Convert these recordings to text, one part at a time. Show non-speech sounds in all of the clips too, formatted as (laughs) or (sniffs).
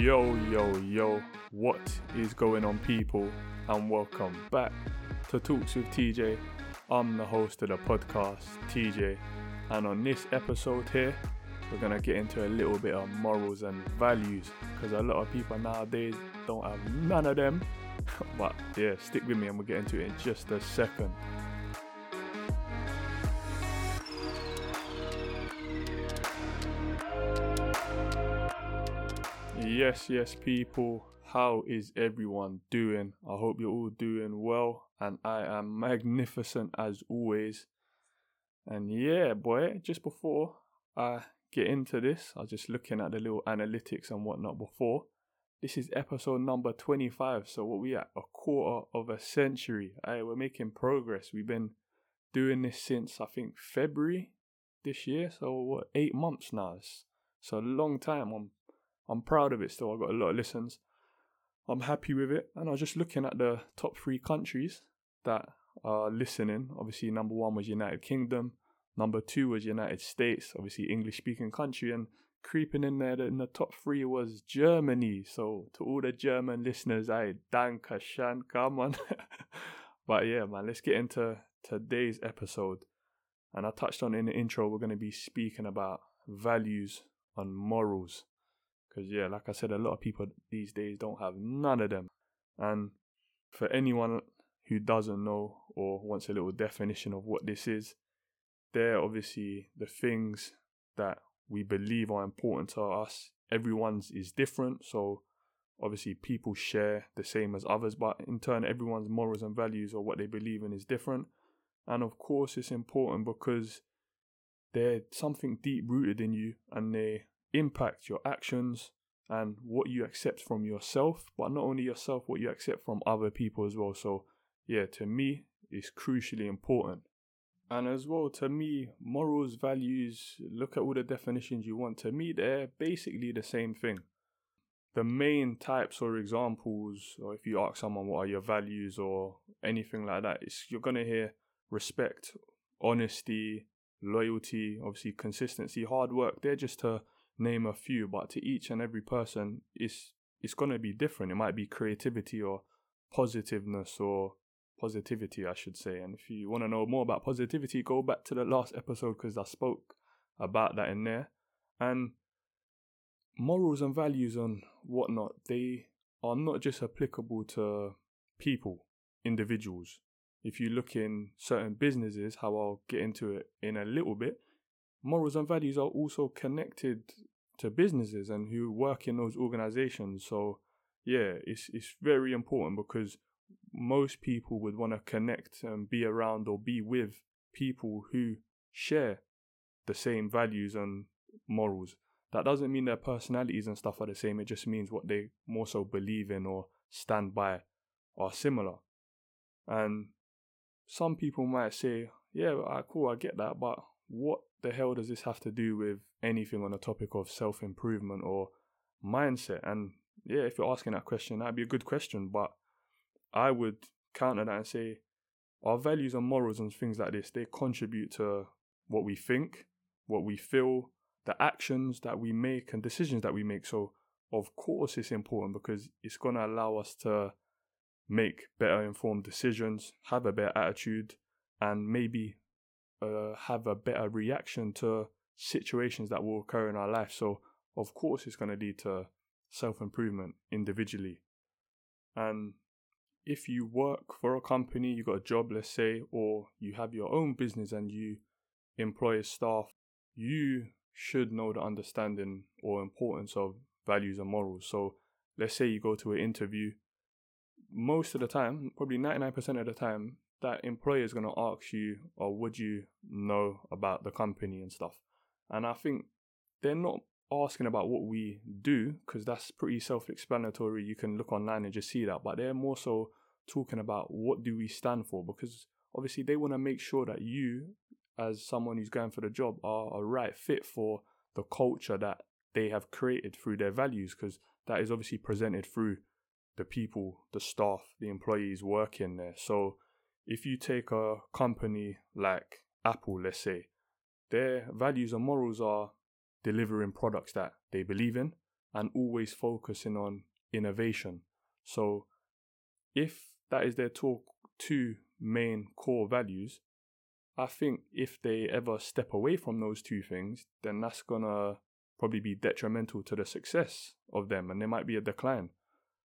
Yo, yo, yo, what is going on, people? And welcome back to Talks with TJ. I'm the host of the podcast, TJ, and on this episode here, we're gonna get into a little bit of morals and values because a lot of people nowadays don't have none of them. (laughs) but yeah, stick with me and we'll get into it in just a second. Yes, yes, people. How is everyone doing? I hope you're all doing well, and I am magnificent as always. And yeah, boy, just before I get into this, I was just looking at the little analytics and whatnot before. This is episode number 25, so what we at? A quarter of a century. Hey, we're making progress. We've been doing this since I think February this year, so what, eight months now. It's a long time. I'm I'm proud of it still. I got a lot of listens. I'm happy with it. And I was just looking at the top three countries that are listening. Obviously, number one was United Kingdom. Number two was United States, obviously English speaking country, and creeping in there in the top three was Germany. So to all the German listeners, I danke schön, come on. (laughs) but yeah, man, let's get into today's episode. And I touched on in the intro, we're going to be speaking about values and morals. Because, yeah, like I said, a lot of people these days don't have none of them. And for anyone who doesn't know or wants a little definition of what this is, they're obviously the things that we believe are important to us. Everyone's is different, so obviously people share the same as others, but in turn, everyone's morals and values or what they believe in is different. And of course, it's important because they're something deep rooted in you and they impact your actions and what you accept from yourself, but not only yourself, what you accept from other people as well. So, yeah, to me, it's crucially important. And as well, to me, morals, values, look at all the definitions you want. To me, they're basically the same thing. The main types or examples, or if you ask someone what are your values or anything like that, you're going to hear respect, honesty, loyalty, obviously consistency, hard work. They're just to name a few, but to each and every person, it's it's gonna be different. It might be creativity or positiveness or positivity, I should say. And if you want to know more about positivity, go back to the last episode because I spoke about that in there. And morals and values and whatnot, they are not just applicable to people, individuals. If you look in certain businesses, how I'll get into it in a little bit, morals and values are also connected to businesses and who work in those organizations. So yeah, it's it's very important because most people would want to connect and be around or be with people who share the same values and morals. That doesn't mean their personalities and stuff are the same. It just means what they more so believe in or stand by are similar. And some people might say, yeah, uh, cool, I get that, but what the hell does this have to do with anything on the topic of self improvement or mindset? And yeah, if you're asking that question, that'd be a good question. But I would counter that and say our values and morals and things like this, they contribute to what we think, what we feel, the actions that we make and decisions that we make. So of course it's important because it's gonna allow us to make better informed decisions, have a better attitude, and maybe uh, have a better reaction to situations that will occur in our life. So, of course, it's going to lead to self improvement individually. And if you work for a company, you got a job, let's say, or you have your own business and you employ staff, you should know the understanding or importance of values and morals. So, let's say you go to an interview, most of the time, probably 99% of the time, that employer is going to ask you, oh, or would you know about the company and stuff? And I think they're not asking about what we do because that's pretty self-explanatory. You can look online and just see that, but they're more so talking about what do we stand for because obviously they want to make sure that you, as someone who's going for the job, are a right fit for the culture that they have created through their values because that is obviously presented through the people, the staff, the employees working there. So if you take a company like Apple, let's say, their values and morals are delivering products that they believe in, and always focusing on innovation. So if that is their talk two main core values, I think if they ever step away from those two things, then that's gonna probably be detrimental to the success of them and there might be a decline.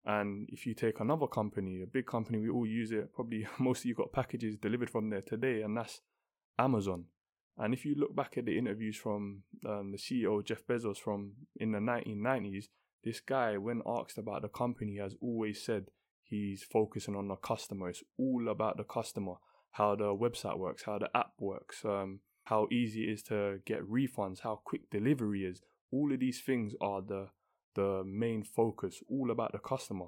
And if you take another company, a big company, we all use it, probably (laughs) most of you got packages delivered from there today, and that's Amazon. And if you look back at the interviews from um, the CEO Jeff Bezos from in the 1990s, this guy, when asked about the company, has always said he's focusing on the customer. It's all about the customer, how the website works, how the app works, um, how easy it is to get refunds, how quick delivery is. All of these things are the the main focus, all about the customer.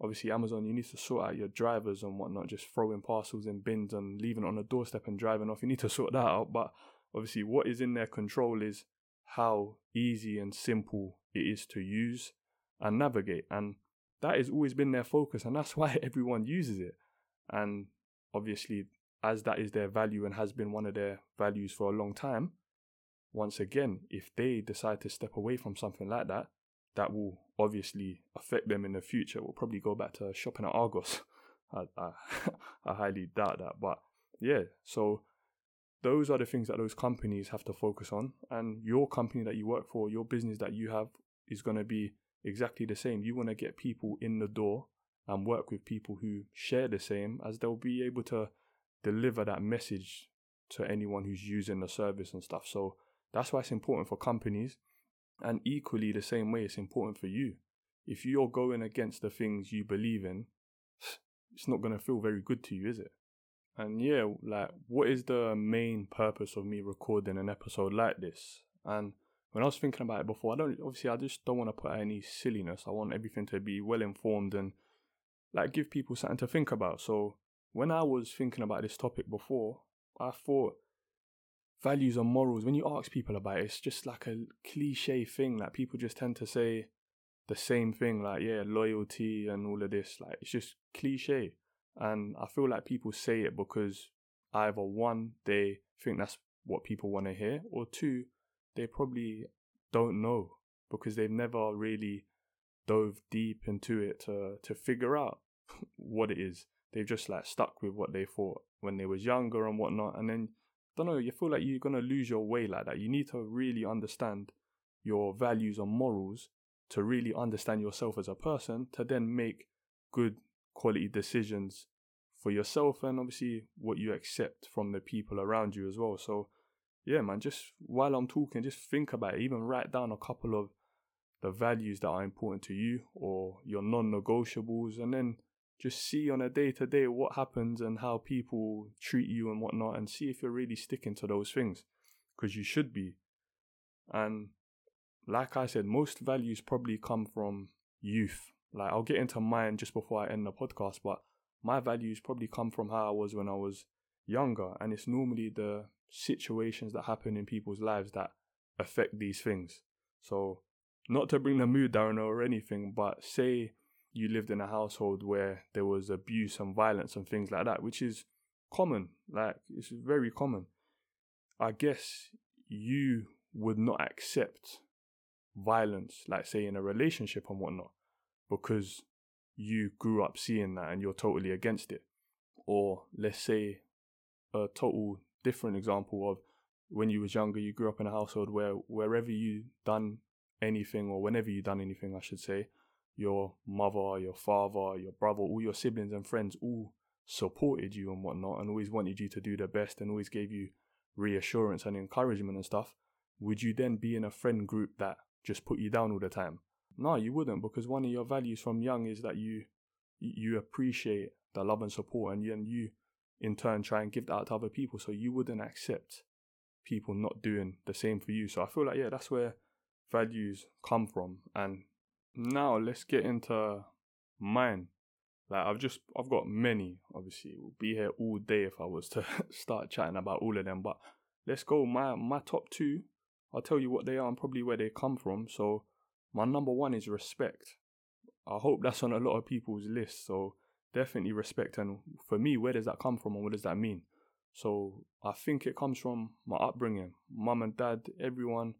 Obviously, Amazon, you need to sort out your drivers and whatnot, just throwing parcels in bins and leaving it on the doorstep and driving off. You need to sort that out. But obviously, what is in their control is how easy and simple it is to use and navigate. And that has always been their focus, and that's (laughs) why everyone uses it. And obviously, as that is their value and has been one of their values for a long time, once again, if they decide to step away from something like that, that will obviously affect them in the future. We'll probably go back to shopping at Argos. (laughs) I, I, (laughs) I highly doubt that. But yeah, so those are the things that those companies have to focus on. And your company that you work for, your business that you have is going to be exactly the same. You want to get people in the door and work with people who share the same, as they'll be able to deliver that message to anyone who's using the service and stuff. So that's why it's important for companies. And equally, the same way, it's important for you. If you're going against the things you believe in, (sniffs) it's not going to feel very good to you, is it? And yeah, like, what is the main purpose of me recording an episode like this? And when I was thinking about it before, I don't obviously I just don't want to put any silliness. I want everything to be well informed and like give people something to think about. So when I was thinking about this topic before, I thought values and morals. When you ask people about it, it's just like a cliche thing. Like people just tend to say the same thing, like yeah, loyalty and all of this. Like it's just cliche, and I feel like people say it because either one they think that's what people want to hear, or two they probably don't know because they've never really dove deep into it to to figure out (laughs) what it is. They've just like stuck with what they thought when they was younger and whatnot, and then don't know. You feel like you're gonna lose your way like that. You need to really understand your values and morals to really understand yourself as a person to then make good quality decisions for yourself and obviously what you accept from the people around you as well. So yeah, man, just while I'm talking, just think about it. Even write down a couple of the values that are important to you or your non negotiables, and then just see on a day to day what happens and how people treat you and whatnot, and see if you're really sticking to those things because you should be. And like I said, most values probably come from youth. Like, I'll get into mine just before I end the podcast, but my values probably come from how I was when I was younger, and it's normally the situations that happen in people's lives that affect these things. So, not to bring the mood down or anything, but say you lived in a household where there was abuse and violence and things like that, which is common, like it's very common. I guess you would not accept violence, like say in a relationship and whatnot, because you grew up seeing that and you're totally against it. Or let's say a total different example of when you was younger, you grew up in a household where wherever you done anything or whenever you done anything, I should say, your mother, your father, your brother, all your siblings and friends all supported you and whatnot and always wanted you to do the best and always gave you reassurance and encouragement and stuff, would you then be in a friend group that just put you down all the time? No, you wouldn't because one of your values from young is that you you appreciate the love and support and you, and you in turn try and give that to other people. So you wouldn't accept people not doing the same for you. So I feel like yeah, that's where values come from. And now let's get into mine. Like I've just I've got many. Obviously, we'll be here all day if I was to (laughs) start chatting about all of them. But let's go. My my top two. I'll tell you what they are and probably where they come from. So my number one is respect. I hope that's on a lot of people's list. So definitely respect. And for me, where does that come from and what does that mean? So I think it comes from my upbringing, mum and dad, everyone.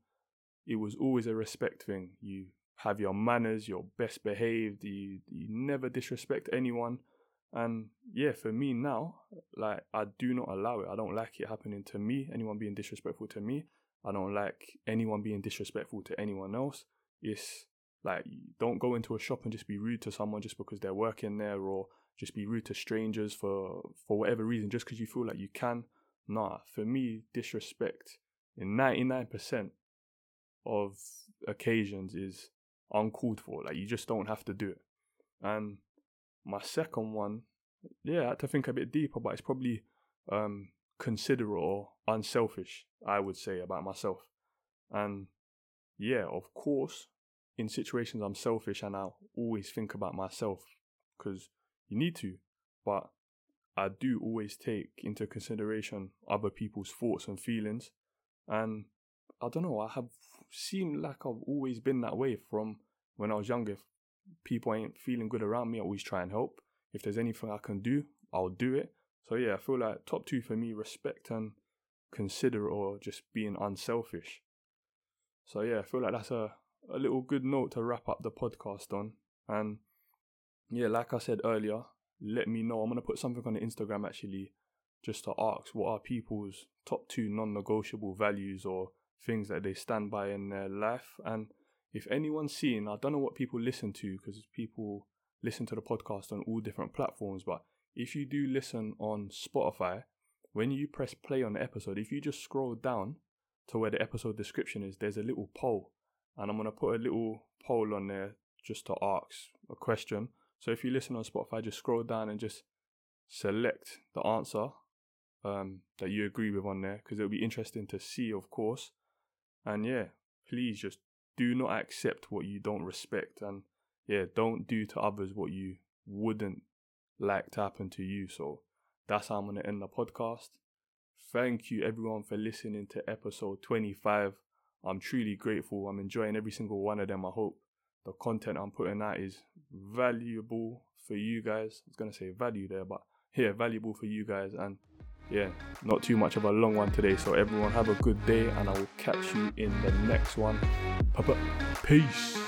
It was always a respect thing. You have your manners, you're best behaved, you, you never disrespect anyone. And yeah, for me now, like I do not allow it. I don't like it happening to me, anyone being disrespectful to me. I don't like anyone being disrespectful to anyone else. It's like don't go into a shop and just be rude to someone just because they're working there or just be rude to strangers for for whatever reason just because you feel like you can. Nah, for me, disrespect in 99% of occasions is uncalled for. Like you just don't have to do it. And my second one, yeah, I had to think a bit deeper, but it's probably um, considerate or unselfish, I would say, about myself. And yeah, of course, in situations I'm selfish and I always think about myself because you need to, but I do always take into consideration other people's thoughts and feelings. And I don't know, I have seemed like I've always been that way from when I was younger people ain't feeling good around me, I always try and help. If there's anything I can do, I'll do it. So yeah, I feel like top two for me, respect and consider or just being unselfish. So yeah, I feel like that's a, a little good note to wrap up the podcast on. And yeah, like I said earlier, let me know. I'm gonna put something on the Instagram actually just to ask what are people's top two non negotiable values or things that they stand by in their life and if anyone's seen, I don't know what people listen to because people listen to the podcast on all different platforms, but if you do listen on Spotify, when you press play on the episode, if you just scroll down to where the episode description is, there's a little poll, and I'm gonna put a little poll on there just to ask a question. So if you listen on Spotify, just scroll down and just select the answer um, that you agree with on there because it'll be interesting to see, of course. And yeah, please just do not accept what you don't respect and yeah, don't do to others what you wouldn't like to happen to you. So that's how I'm gonna end the podcast. Thank you everyone for listening to episode 25. I'm truly grateful. I'm enjoying every single one of them. I hope the content I'm putting out is valuable for you guys. I was gonna say value there, but yeah, valuable for you guys and yeah, not too much of a long one today. So everyone have a good day and I will catch you in the next one. Peace.